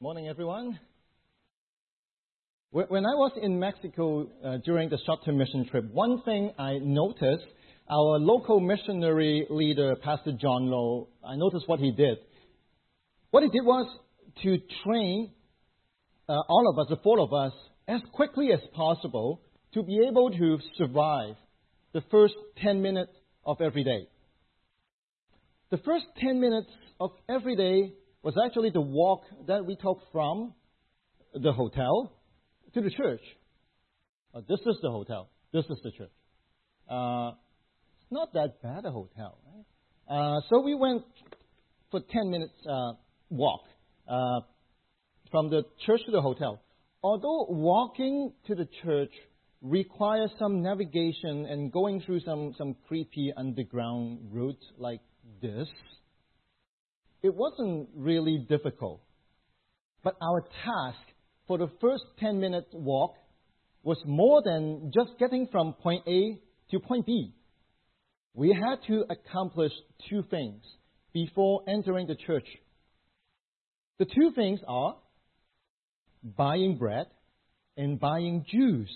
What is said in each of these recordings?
Morning, everyone. When I was in Mexico uh, during the short term mission trip, one thing I noticed our local missionary leader, Pastor John Lowe, I noticed what he did. What he did was to train uh, all of us, the four of us, as quickly as possible to be able to survive the first 10 minutes of every day. The first 10 minutes of every day was actually the walk that we took from the hotel to the church. Uh, this is the hotel. This is the church. Uh, it's not that bad a hotel, right? Uh, so we went for 10 minutes uh, walk uh, from the church to the hotel. Although walking to the church requires some navigation and going through some, some creepy underground route like this, it wasn't really difficult. But our task for the first 10 minute walk was more than just getting from point A to point B. We had to accomplish two things before entering the church. The two things are buying bread and buying juice.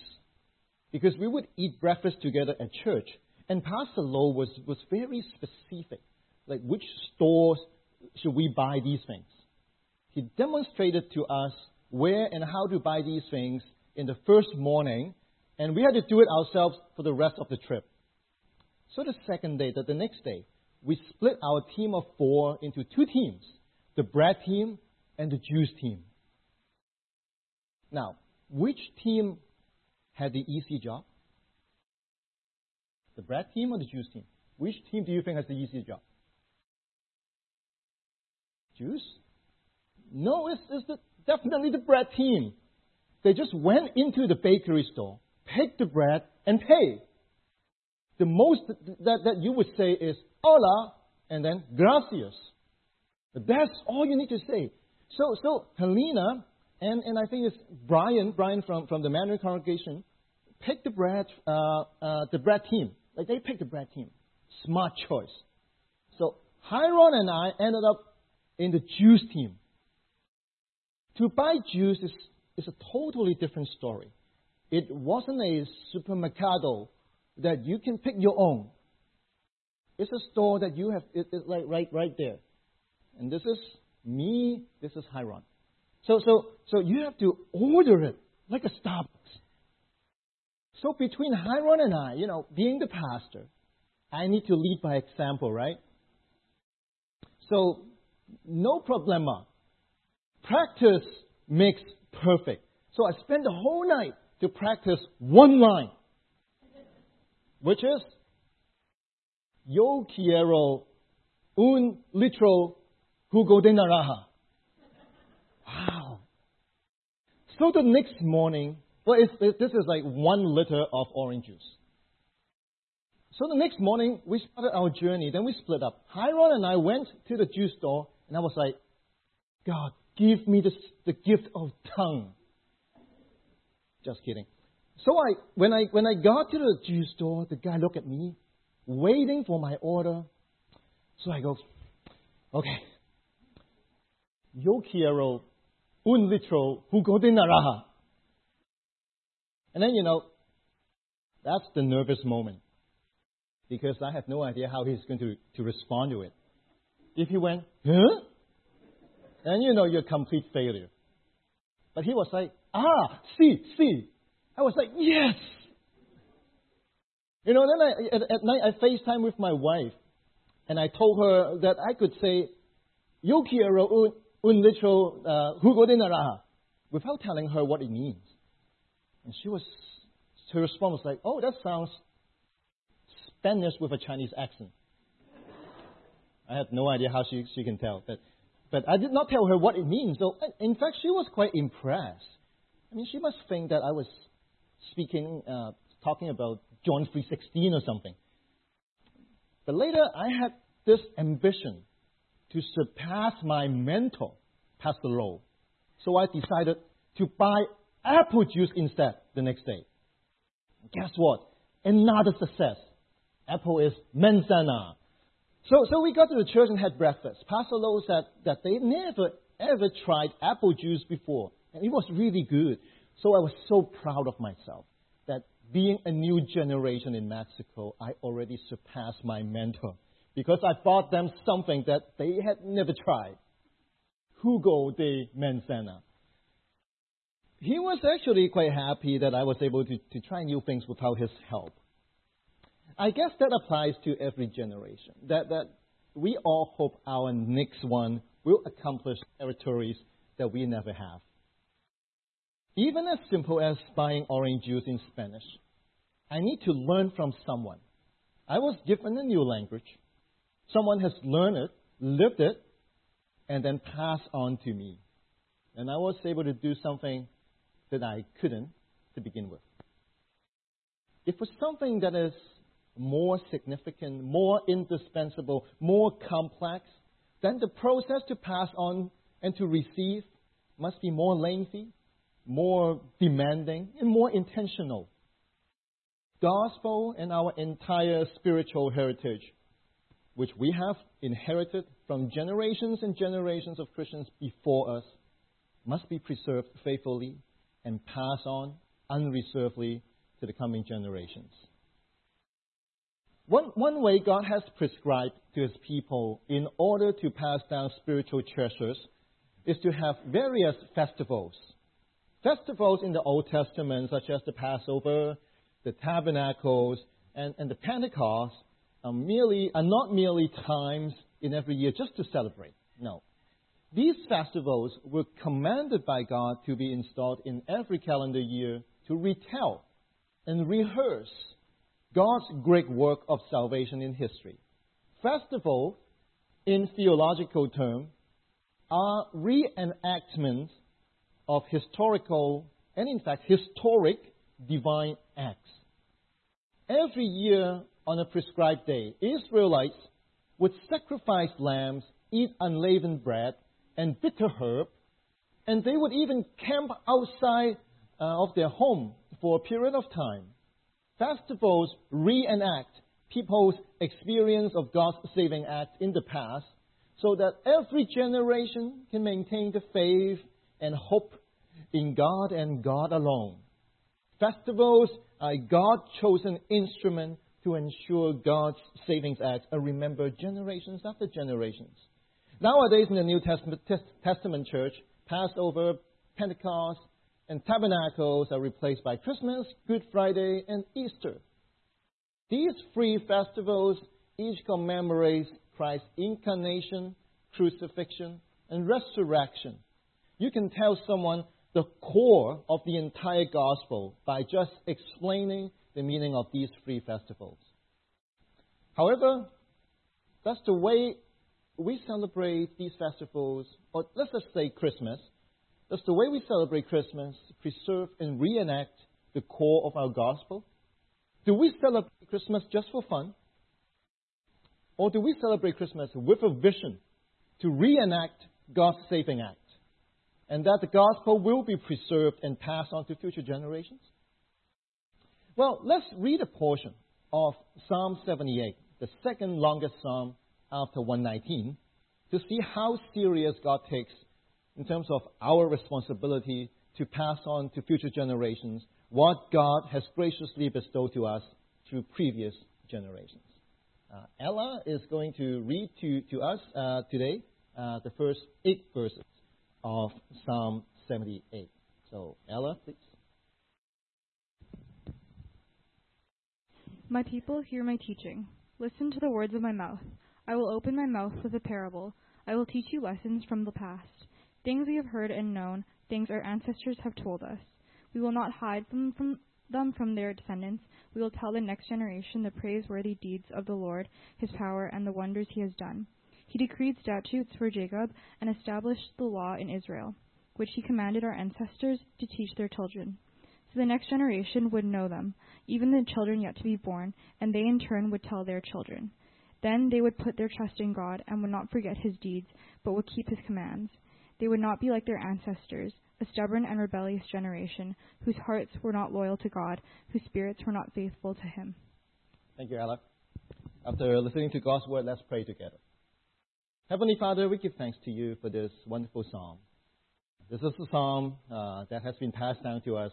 Because we would eat breakfast together at church. And Pastor Lowe was, was very specific, like which stores should we buy these things? He demonstrated to us where and how to buy these things in the first morning, and we had to do it ourselves for the rest of the trip. So the second day, the, the next day, we split our team of four into two teams the bread team and the juice team. Now, which team had the easy job? The bread team or the juice team? Which team do you think has the easy job? No, it's, it's the, definitely the bread team. They just went into the bakery store, picked the bread, and paid. The most that, that you would say is hola and then gracias. That's all you need to say. So, so Helena and, and I think it's Brian, Brian from, from the Mandarin congregation, picked the bread, uh, uh, the bread team. Like they picked the bread team. Smart choice. So Hiron and I ended up in the juice team. To buy juice is, is a totally different story. It wasn't a supermercado that you can pick your own. It's a store that you have, it, it's like right, right there. And this is me, this is Hiron. So, so, so you have to order it like a Starbucks. So between Hiron and I, you know, being the pastor, I need to lead by example, right? So no problema. Practice makes perfect. So I spent the whole night to practice one line, which is Yo quiero un litro jugo de naranja. Wow. So the next morning, well, it, this is like one liter of orange juice. So the next morning, we started our journey. Then we split up. Hiron and I went to the juice store and I was like, God, give me this, the gift of tongue. Just kidding. So I, when I, when I got to the juice store, the guy looked at me, waiting for my order. So I go, okay. Yo quiero un litro jugo de naranja. And then, you know, that's the nervous moment. Because I have no idea how he's going to, to respond to it. If he went, huh? And you know you're a complete failure. But he was like, ah, see, see. I was like, yes. You know, then I, at, at night I FaceTime with my wife. And I told her that I could say, Yo quiero un, un litro uh, jugo de naranja, without telling her what it means. And she was, her response was like, oh, that sounds Spanish with a Chinese accent. I had no idea how she, she can tell. But, but I did not tell her what it means. So, in fact, she was quite impressed. I mean, she must think that I was speaking, uh, talking about John 3.16 or something. But later, I had this ambition to surpass my mentor, Pastor Lowe. So I decided to buy apple juice instead the next day. Guess what? Another success. Apple is manzana. So, so we got to the church and had breakfast. Pastor Lowe said that they never, ever tried apple juice before, and it was really good. So I was so proud of myself that being a new generation in Mexico, I already surpassed my mentor because I bought them something that they had never tried. Jugo de manzana. He was actually quite happy that I was able to, to try new things without his help. I guess that applies to every generation. That, that we all hope our next one will accomplish territories that we never have. Even as simple as buying orange juice in Spanish, I need to learn from someone. I was given a new language. Someone has learned it, lived it, and then passed on to me. And I was able to do something that I couldn't to begin with. If for something that is more significant, more indispensable, more complex, then the process to pass on and to receive must be more lengthy, more demanding, and more intentional. Gospel and our entire spiritual heritage, which we have inherited from generations and generations of Christians before us, must be preserved faithfully and passed on unreservedly to the coming generations. One, one way God has prescribed to his people in order to pass down spiritual treasures is to have various festivals. Festivals in the Old Testament, such as the Passover, the Tabernacles, and, and the Pentecost, are, merely, are not merely times in every year just to celebrate. No. These festivals were commanded by God to be installed in every calendar year to retell and rehearse God's great work of salvation in history. Festivals, in theological terms, are reenactments of historical and, in fact, historic divine acts. Every year on a prescribed day, Israelites would sacrifice lambs, eat unleavened bread, and bitter herb, and they would even camp outside uh, of their home for a period of time. Festivals reenact people's experience of God's saving act in the past so that every generation can maintain the faith and hope in God and God alone. Festivals are God chosen instrument to ensure God's savings act are remembered generations after generations. Nowadays in the New Testament, Testament church, Passover, Pentecost, and tabernacles are replaced by Christmas, Good Friday, and Easter. These three festivals each commemorate Christ's incarnation, crucifixion, and resurrection. You can tell someone the core of the entire gospel by just explaining the meaning of these three festivals. However, that's the way we celebrate these festivals, or let's just say Christmas, does the way we celebrate Christmas preserve and reenact the core of our gospel? Do we celebrate Christmas just for fun? Or do we celebrate Christmas with a vision to reenact God's saving act? And that the gospel will be preserved and passed on to future generations? Well, let's read a portion of Psalm 78, the second longest psalm after 119, to see how serious God takes in terms of our responsibility to pass on to future generations what God has graciously bestowed to us through previous generations. Uh, Ella is going to read to, to us uh, today uh, the first eight verses of Psalm 78. So, Ella, please. My people hear my teaching. Listen to the words of my mouth. I will open my mouth with a parable. I will teach you lessons from the past Things we have heard and known, things our ancestors have told us. We will not hide them from them from their descendants. We will tell the next generation the praiseworthy deeds of the Lord, his power, and the wonders he has done. He decreed statutes for Jacob and established the law in Israel, which he commanded our ancestors to teach their children. So the next generation would know them, even the children yet to be born, and they in turn would tell their children. Then they would put their trust in God and would not forget his deeds, but would keep his commands. They would not be like their ancestors, a stubborn and rebellious generation, whose hearts were not loyal to God, whose spirits were not faithful to Him. Thank you, Alec. After listening to God's word, let's pray together. Heavenly Father, we give thanks to you for this wonderful psalm. This is a psalm uh, that has been passed down to us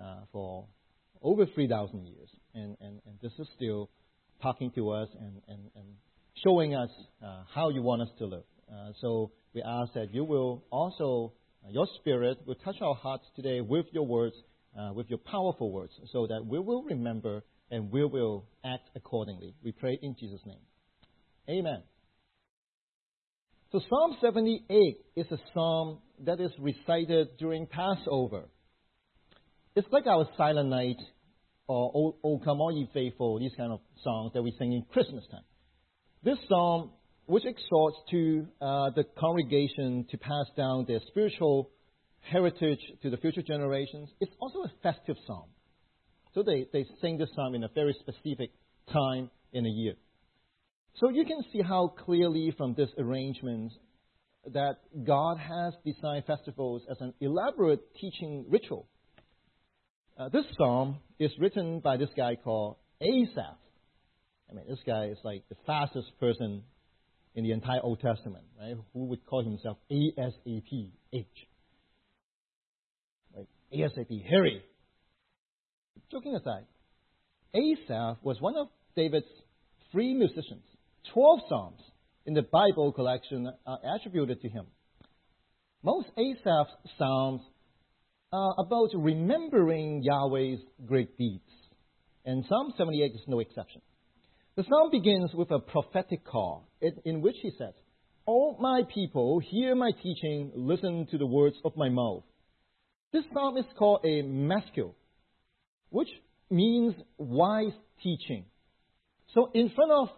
uh, for over 3,000 years. And, and, and this is still talking to us and, and, and showing us uh, how you want us to live. Uh, so we ask that you will also, uh, your spirit will touch our hearts today with your words, uh, with your powerful words, so that we will remember and we will act accordingly. We pray in Jesus' name. Amen. So Psalm 78 is a psalm that is recited during Passover. It's like our Silent Night or O, o Come All Ye Faithful, these kind of songs that we sing in Christmas time. This psalm, which exhorts to uh, the congregation to pass down their spiritual heritage to the future generations, It's also a festive psalm. So they, they sing this psalm in a very specific time in a year. So you can see how clearly from this arrangement that God has designed festivals as an elaborate teaching ritual. Uh, this psalm is written by this guy called Asaph. I mean, this guy is like the fastest person in the entire Old Testament, right? Who would call himself ASAP H. Like ASAP, Harry. Joking aside, Asaph was one of David's three musicians. 12 Psalms in the Bible collection are attributed to him. Most Asaph's Psalms are about remembering Yahweh's great deeds, and Psalm 78 is no exception. The psalm begins with a prophetic call in, which he says, All my people, hear my teaching, listen to the words of my mouth. This psalm is called a maskil, which means wise teaching. So, in front of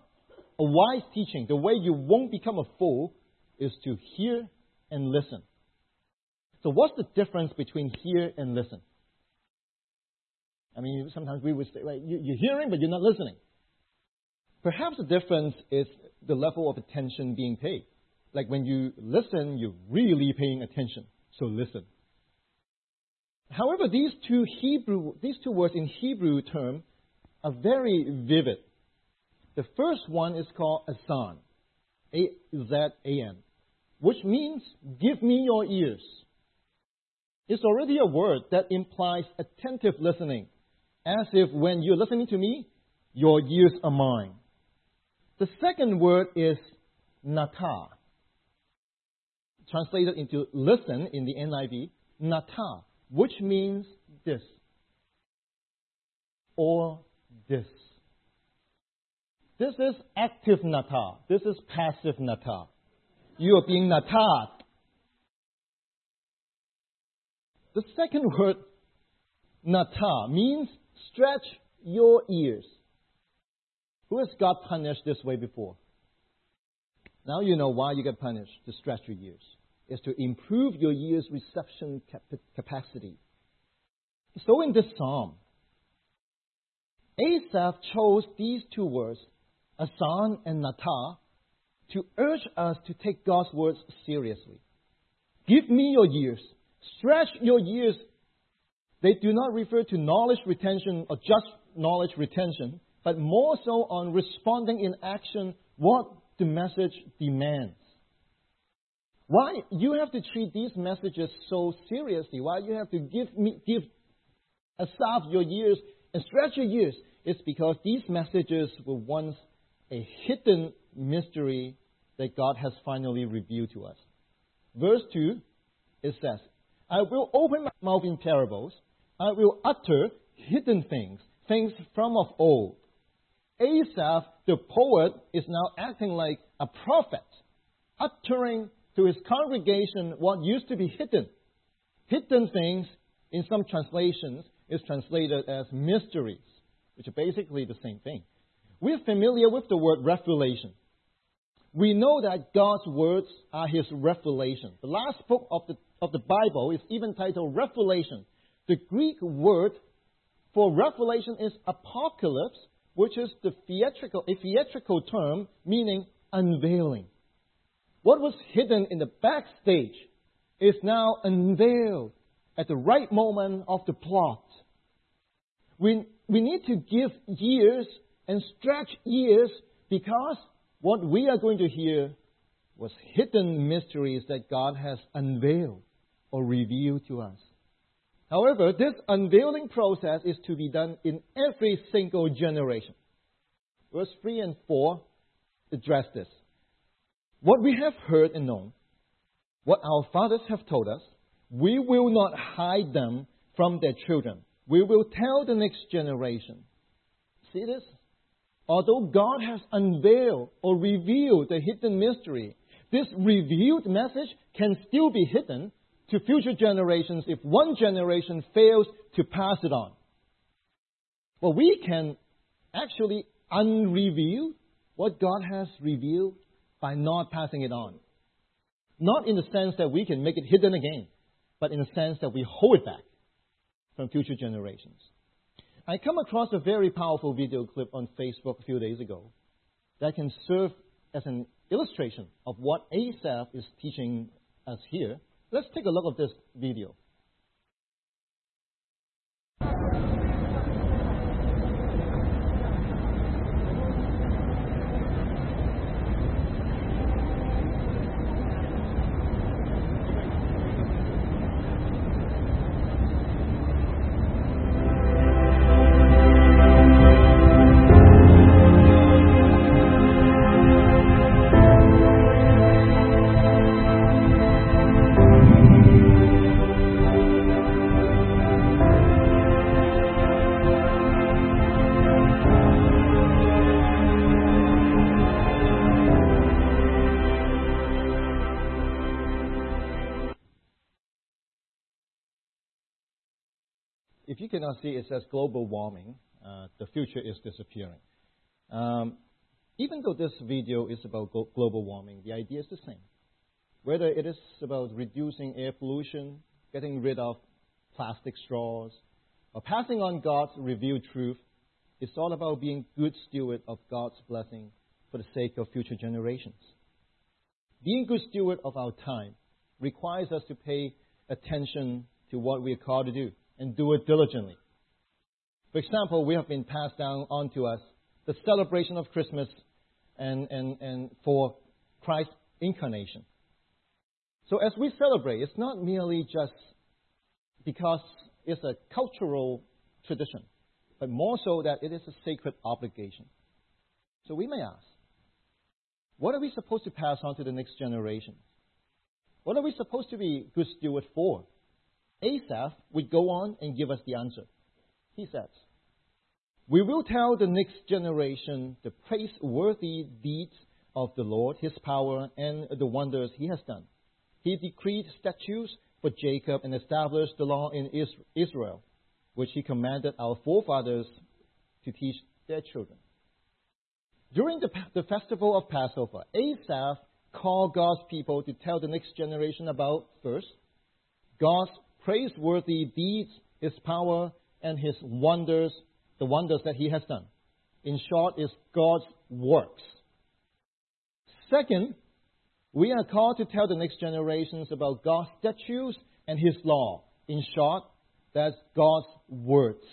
a wise teaching, the way you won't become a fool, is to hear and listen. So, what's the difference between hear and listen? I mean, sometimes we would say, right, you're hearing, but you're not listening. Perhaps the difference is the level of attention being paid. Like when you listen, you're really paying attention. So listen. However, these two Hebrew, these two words in Hebrew term are very vivid. The first one is called azan, A-Z-A-N, which means give me your ears. It's already a word that implies attentive listening, as if when you're listening to me, your ears are mine. The second word is nata, translated into listen in the NIV, nata, which means this or this. This is active nata. This is passive nata. You are being nata. The second word, nata, means stretch your ears. Who has got punished this way before? Now you know why you get punished to stretch your years. Is to improve your years' reception capacity. So in this psalm, Asaph chose these two words Azan and Nata, to urge us to take God's words seriously. Give me your years. Stretch your years. They do not refer to knowledge retention or just knowledge retention, but more so on responding in action what the message demands. Why you have to treat these messages so seriously? Why you have to give me give Asaph your ears and stretch your ears? It's because these messages were once a hidden mystery that God has finally revealed to us. Verse 2, it says, I will open my mouth in parables. I will utter hidden things, things from of old. Asaph, the poet, is now acting like a prophet, uttering to his congregation what used to be hidden. Hidden things, in some translations, is translated as mysteries, which are basically the same thing. We're familiar with the word revelation. We know that God's words are His revelation. The last book of the, of the Bible is even titled Revelation. The Greek word for revelation is apocalypse, which is the theatrical, a theatrical term meaning unveiling. What was hidden in the backstage is now unveiled at the right moment of the plot. We, we need to give years and stretch ears because what we are going to hear was hidden mysteries that God has unveiled or revealed to us. However, this unveiling process is to be done in every single generation. Verse 3 and 4 address this. What we have heard and known, what our fathers have told us, we will not hide them from their children. We will tell the next generation. See this? Although God has unveiled or revealed the hidden mystery, this revealed message can still be hidden to future generations if one generation fails to pass it on. Well, we can actually unreveal what God has revealed by not passing it on. Not in the sense that we can make it hidden again, but in the sense that we hold it back from future generations. I come across a very powerful video clip on Facebook a few days ago that can serve as an illustration of what Asaph is teaching us here. Let's take a look at this video. You cannot see, it says global warming. Uh, the future is disappearing. Um, even though this video is about global warming, the idea is the same. Whether it is about reducing air pollution, getting rid of plastic straws, or passing on God's revealed truth, it's all about being good steward of God's blessing for the sake of future generations. Being good steward of our time requires us to pay attention to what we are called to do and do it diligently. For example, we have been passed down onto us the celebration of Christmas and, and, and for Christ's incarnation. So as we celebrate, it's not merely just because it's a cultural tradition, but more so that it is a sacred obligation. So we may ask, what are we supposed to pass on to the next generation? What are we supposed to be good stewards for? Asaph would go on and give us the answer. He says, We will tell the next generation the praiseworthy deeds of the Lord, his power, and the wonders he has done. He decreed statutes for Jacob and established the law in Israel, which he commanded our forefathers to teach their children. During the, the festival of Passover, Asaph called God's people to tell the next generation about, first, God's praiseworthy deeds, His power, and His wonders, the wonders that He has done. In short, is God's works. Second, we are called to tell the next generations about God's statutes and His law. In short, that's God's words.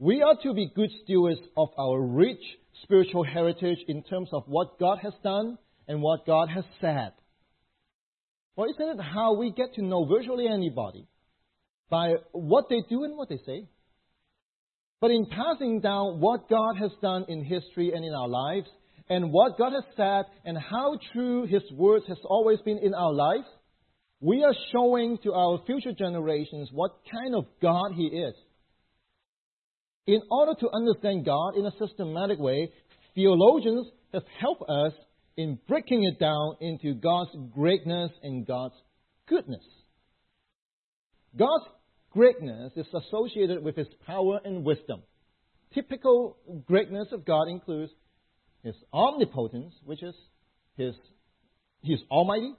We are to be good stewards of our rich spiritual heritage in terms of what God has done and what God has said. Well, isn't it how we get to know virtually anybody? By what they do and what they say. But in passing down what God has done in history and in our lives, and what God has said, and how true His words has always been in our lives, we are showing to our future generations what kind of God He is. In order to understand God in a systematic way, theologians have helped us in breaking it down into God's greatness and God's goodness. God's greatness is associated with His power and wisdom. Typical greatness of God includes His omnipotence, which is His He's almighty,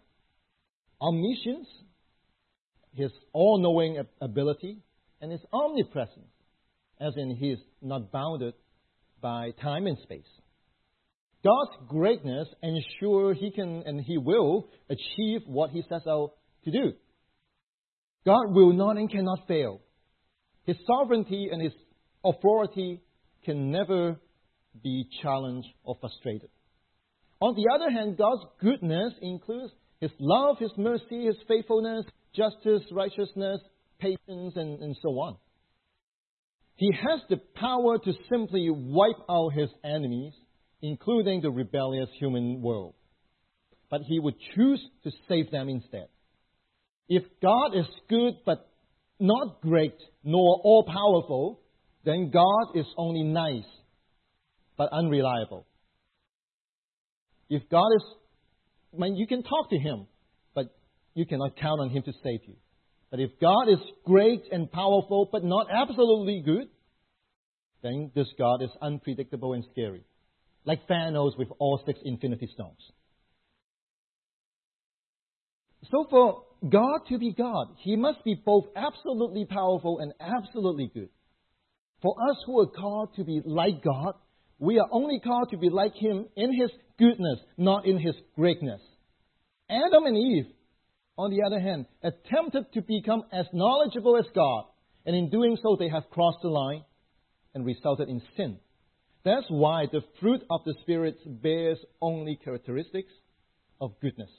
omniscience, His all-knowing ability, and His omnipresence, as in He is not bounded by time and space. God's greatness ensure he can and he will achieve what he sets out to do. God will not and cannot fail. His sovereignty and his authority can never be challenged or frustrated. On the other hand, God's goodness includes His love, His mercy, His faithfulness, justice, righteousness, patience, and, and so on. He has the power to simply wipe out His enemies, including the rebellious human world. But He would choose to save them instead. If God is good but not great nor all powerful, then God is only nice but unreliable. If God is, I mean, you can talk to Him, but you cannot count on Him to save you. But if God is great and powerful but not absolutely good, then this God is unpredictable and scary, like Thanos with all six infinity stones. So for God to be God, He must be both absolutely powerful and absolutely good. For us who are called to be like God, we are only called to be like Him in His goodness, not in His greatness. Adam and Eve, on the other hand, attempted to become as knowledgeable as God, and in doing so, they have crossed the line and resulted in sin. That's why the fruit of the Spirit bears only characteristics of goodness.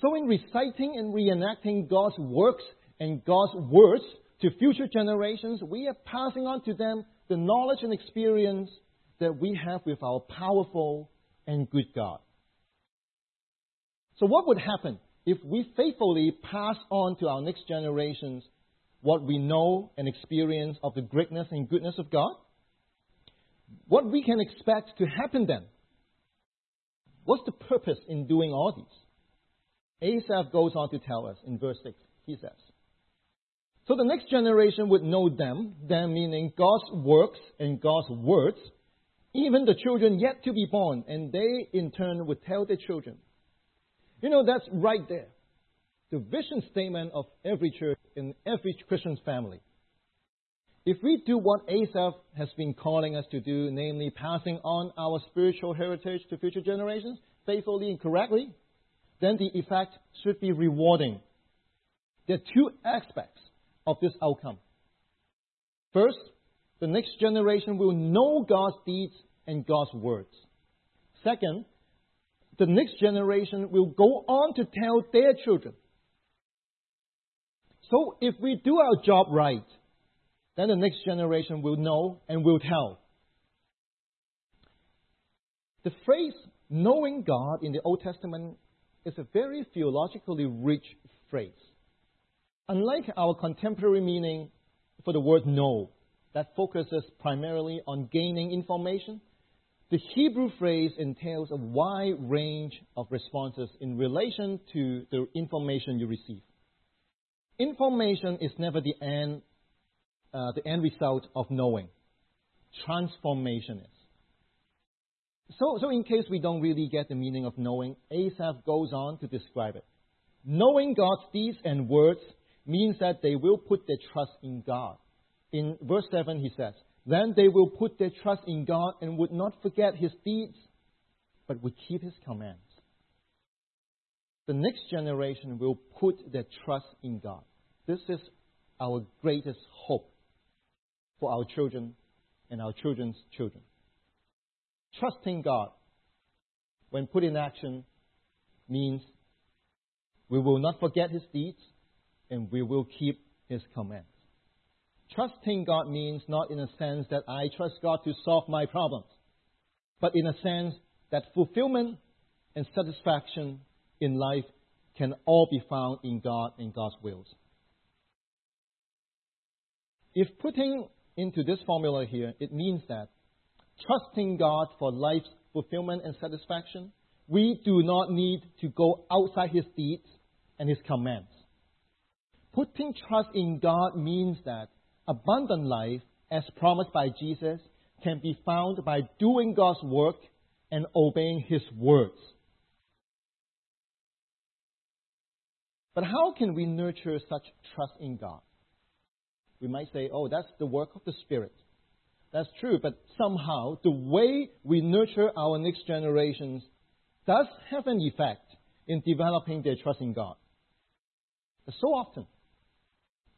So, in reciting and reenacting God's works and God's words to future generations, we are passing on to them the knowledge and experience that we have with our powerful and good God. So, what would happen if we faithfully pass on to our next generations what we know and experience of the greatness and goodness of God? What we can expect to happen then? What's the purpose in doing all these? Asaph goes on to tell us in verse 6. He says, So the next generation would know them, them meaning God's works and God's words, even the children yet to be born, and they in turn would tell their children. You know, that's right there. The vision statement of every church in every Christian family. If we do what Asaph has been calling us to do, namely passing on our spiritual heritage to future generations faithfully and correctly, then the effect should be rewarding. There are two aspects of this outcome. First, the next generation will know God's deeds and God's words. Second, the next generation will go on to tell their children. So if we do our job right, then the next generation will know and will tell. The phrase knowing God in the Old Testament is a very theologically rich phrase. Unlike our contemporary meaning for the word know, that focuses primarily on gaining information, the Hebrew phrase entails a wide range of responses in relation to the information you receive. Information is never the end, uh, the end result of knowing. Transformation is. So, so in case we don't really get the meaning of knowing, Asaph goes on to describe it. Knowing God's deeds and words means that they will put their trust in God. In verse 7, he says, Then they will put their trust in God and would not forget his deeds, but would keep his commands. The next generation will put their trust in God. This is our greatest hope for our children and our children's children. Trusting God, when put in action, means we will not forget His deeds and we will keep His commands. Trusting God means not in a sense that I trust God to solve my problems, but in a sense that fulfillment and satisfaction in life can all be found in God and God's wills. If putting into this formula here, it means that trusting God for life's fulfillment and satisfaction, we do not need to go outside His deeds and His commands. Putting trust in God means that abundant life, as promised by Jesus, can be found by doing God's work and obeying His words. But how can we nurture such trust in God? We might say, oh, that's the work of the Spirit. That's true, but somehow the way we nurture our next generations does have an effect in developing their trust in God. But so often,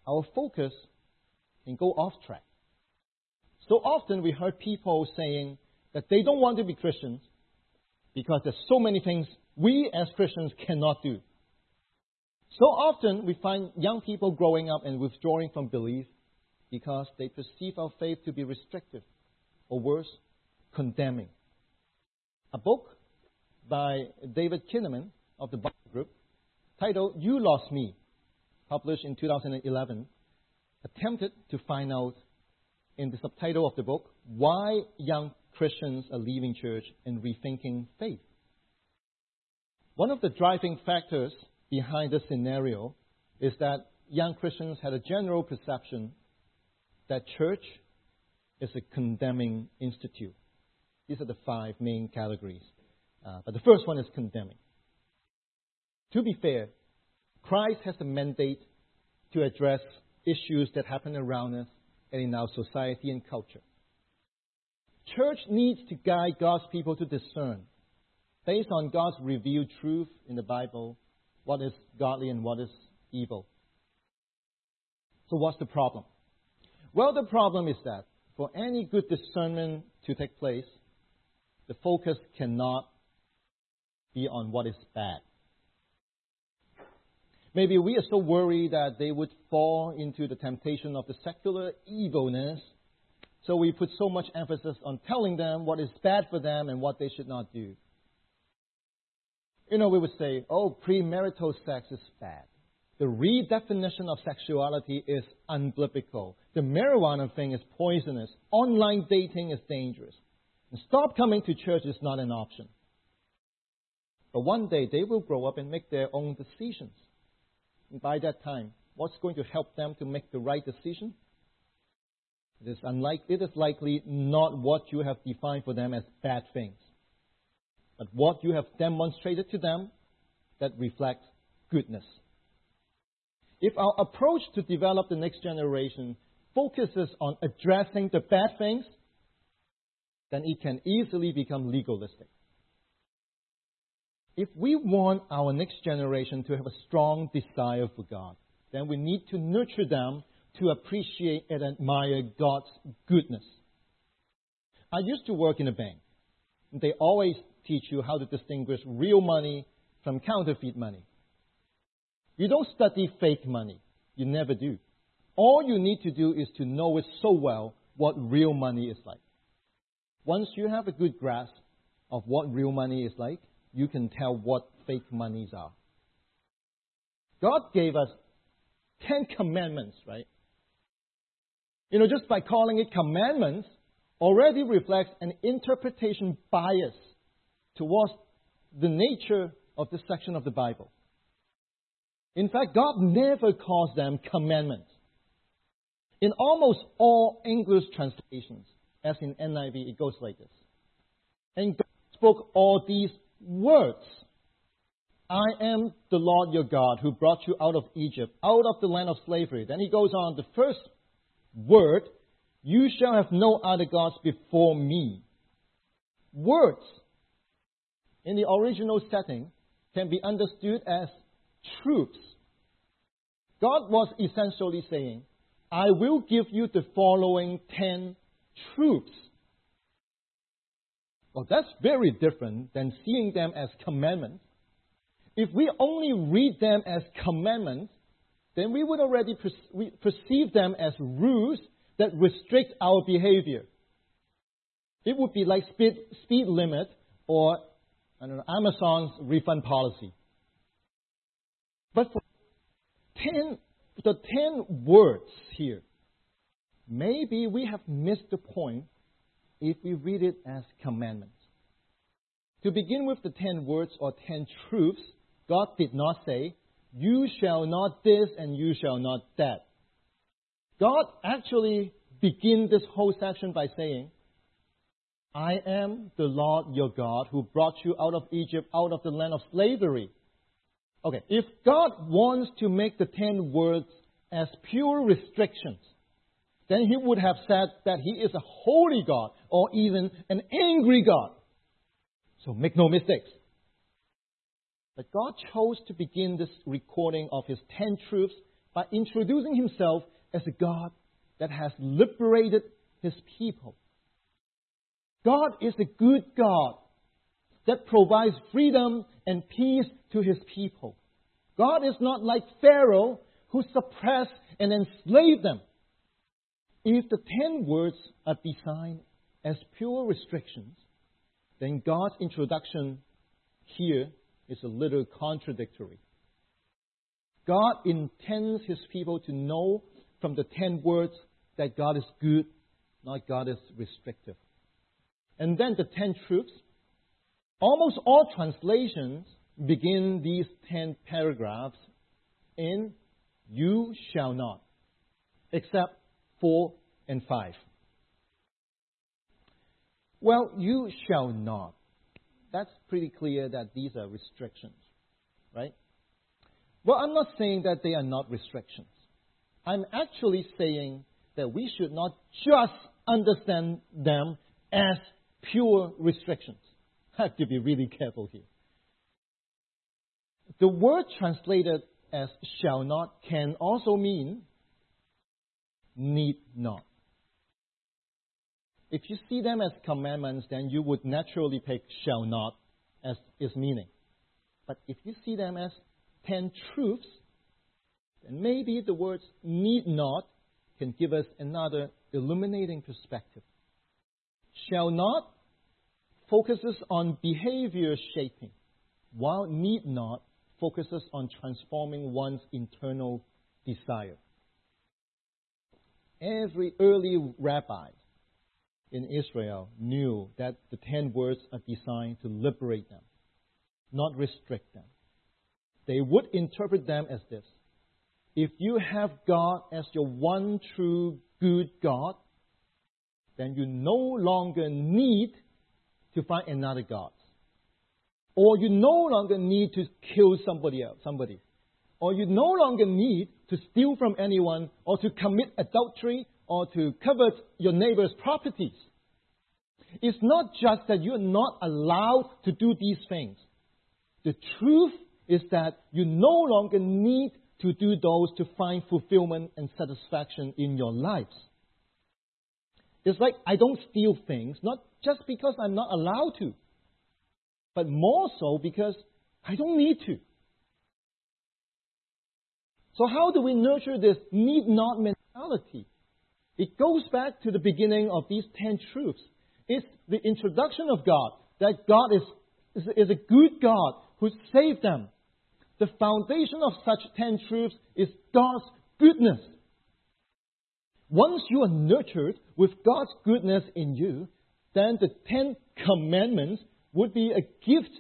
our focus can go off track. So often we heard people saying that they don't want to be Christians, because there's so many things we as Christians cannot do. So often we find young people growing up and withdrawing from belief because they perceive our faith to be restrictive, or worse, condemning. A book by David Kinnaman of the Barna Group, titled You Lost Me, published in 2011, attempted to find out in the subtitle of the book why young Christians are leaving church and rethinking faith. One of the driving factors behind this scenario is that young Christians had a general perception that church is a condemning institute. These are the five main categories. Uh, but the first one is condemning. To be fair, Christ has a mandate to address issues that happen around us and in our society and culture. Church needs to guide God's people to discern, based on God's revealed truth in the Bible, what is godly and what is evil. So, what's the problem? Well, the problem is that for any good discernment to take place, the focus cannot be on what is bad. Maybe we are so worried that they would fall into the temptation of the secular evilness, so we put so much emphasis on telling them what is bad for them and what they should not do. You know, we would say, oh, premarital sex is bad. The redefinition of sexuality is unbiblical. The marijuana thing is poisonous. Online dating is dangerous. And stop coming to church is not an option. But one day they will grow up and make their own decisions. And by that time, what's going to help them to make the right decision? It is, unlike, it is likely not what you have defined for them as bad things, but what you have demonstrated to them that reflects goodness. If our approach to develop the next generation focuses on addressing the bad things, then it can easily become legalistic. If we want our next generation to have a strong desire for God, then we need to nurture them to appreciate and admire God's goodness. I used to work in a bank. They always teach you how to distinguish real money from counterfeit money. You don't study fake money. You never do. All you need to do is to know it so well what real money is like. Once you have a good grasp of what real money is like, you can tell what fake monies are. God gave us Ten Commandments, right? You know, just by calling it commandments already reflects an interpretation bias towards the nature of this section of the Bible. In fact, God never calls them commandments. In almost all English translations, as in NIV, it goes like this. And God spoke all these words. I am the Lord your God who brought you out of Egypt, out of the land of slavery. Then he goes on, the first word, you shall have no other gods before me. Words in the original setting can be understood as truths. God was essentially saying, I will give you the following ten troops. Well, that's very different than seeing them as commandments. If we only read them as commandments, then we would already perceive them as rules that restrict our behavior. It would be like speed, speed limit or know, Amazon's refund policy. But for ten, the ten words here, maybe we have missed the point if we read it as commandments. To begin with the ten words or ten truths, God did not say, You shall not this and you shall not that. God actually began this whole section by saying, I am the Lord your God who brought you out of Egypt, out of the land of slavery. Okay, if God wants to make the ten words as pure restrictions, then he would have said that he is a holy God or even an angry God. So make no mistakes. But God chose to begin this recording of his ten truths by introducing himself as a God that has liberated his people. God is a good God that provides freedom and peace to his people. God is not like Pharaoh who suppressed and enslaved them. If the ten words are designed as pure restrictions, then God's introduction here is a little contradictory. God intends his people to know from the ten words that God is good, not God is restrictive. And then the ten truths. Almost all translations begin these ten paragraphs in you shall not, except 4 and 5. Well, you shall not. That's pretty clear that these are restrictions, right? Well, I'm not saying that they are not restrictions. I'm actually saying that we should not just understand them as pure restrictions. Have to be really careful here. The word translated as shall not can also mean need not. If you see them as commandments, then you would naturally pick shall not as its meaning. But if you see them as ten truths, then maybe the words need not can give us another illuminating perspective. Shall not focuses on behavior shaping, while need not focuses on transforming one's internal desire. Every early rabbi in Israel knew that the ten words are designed to liberate them, not restrict them. They would interpret them as this If you have God as your one true good God, then you no longer need to find another God. Or you no longer need to kill somebody else, somebody. Or you no longer need to steal from anyone or to commit adultery or to covet your neighbor's properties. It's not just that you're not allowed to do these things. The truth is that you no longer need to do those to find fulfillment and satisfaction in your lives. It's like I don't steal things, not just because I'm not allowed to, but more so because I don't need to. So, how do we nurture this need not mentality? It goes back to the beginning of these ten truths. It's the introduction of God, that God is, is, is a good God who saved them. The foundation of such ten truths is God's goodness. Once you are nurtured with God's goodness in you, then the Ten Commandments would be a gift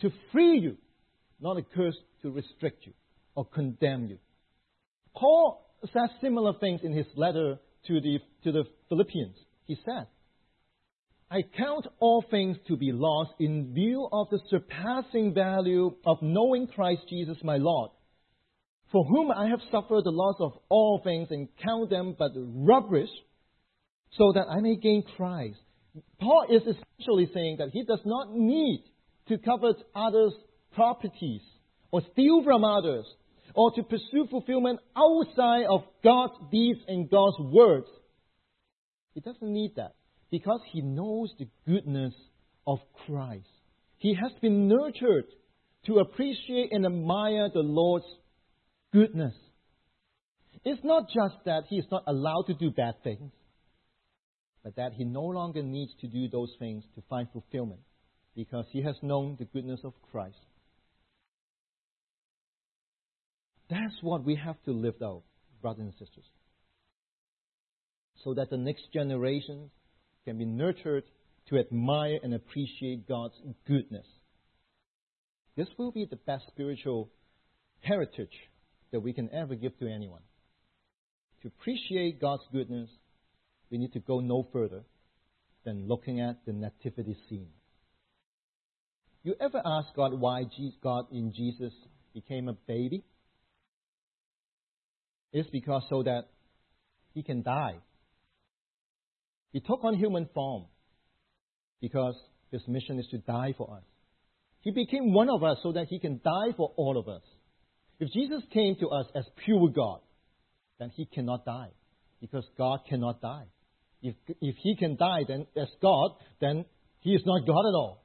to free you, not a curse to restrict you or condemn you. Paul says similar things in his letter to the, to the Philippians. He said, I count all things to be lost in view of the surpassing value of knowing Christ Jesus my Lord, for whom I have suffered the loss of all things and count them but rubbish, so that I may gain Christ Paul is essentially saying that he does not need to covet others' properties or steal from others or to pursue fulfillment outside of God's deeds and God's words. He doesn't need that because he knows the goodness of Christ. He has been nurtured to appreciate and admire the Lord's goodness. It's not just that he is not allowed to do bad things but that he no longer needs to do those things to find fulfillment because he has known the goodness of Christ. That's what we have to live out, brothers and sisters. So that the next generation can be nurtured to admire and appreciate God's goodness. This will be the best spiritual heritage that we can ever give to anyone. To appreciate God's goodness we need to go no further than looking at the nativity scene. You ever ask God why God in Jesus became a baby? It's because so that he can die. He took on human form because his mission is to die for us. He became one of us so that he can die for all of us. If Jesus came to us as pure God, then he cannot die because God cannot die. If, if he can die then as God, then he is not God at all.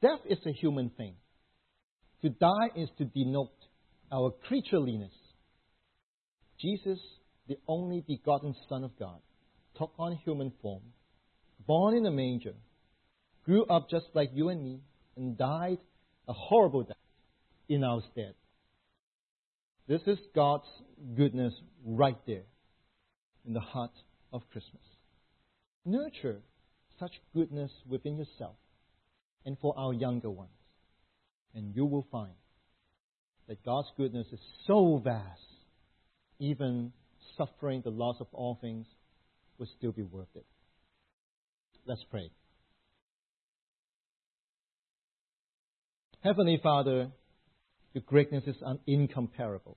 Death is a human thing. To die is to denote our creatureliness. Jesus, the only begotten Son of God, took on human form, born in a manger, grew up just like you and me, and died a horrible death in our stead. This is God's goodness right there in the heart of Christmas. Nurture such goodness within yourself and for our younger ones. And you will find that God's goodness is so vast, even suffering the loss of all things will still be worth it. Let's pray. Heavenly Father, your greatness is incomparable.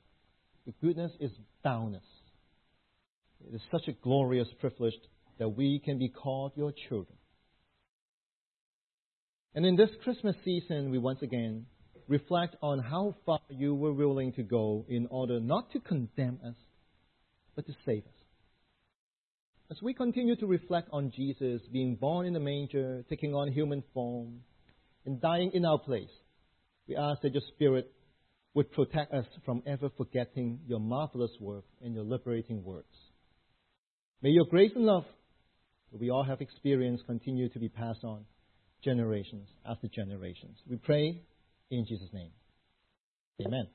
Your goodness is boundless. It is such a glorious privilege that we can be called your children. And in this Christmas season, we once again reflect on how far you were willing to go in order not to condemn us, but to save us. As we continue to reflect on Jesus being born in a manger, taking on human form, and dying in our place, we ask that your Spirit would protect us from ever forgetting your marvelous work and your liberating words. May your grace and love that we all have experienced continue to be passed on generations after generations. We pray in Jesus' name. Amen.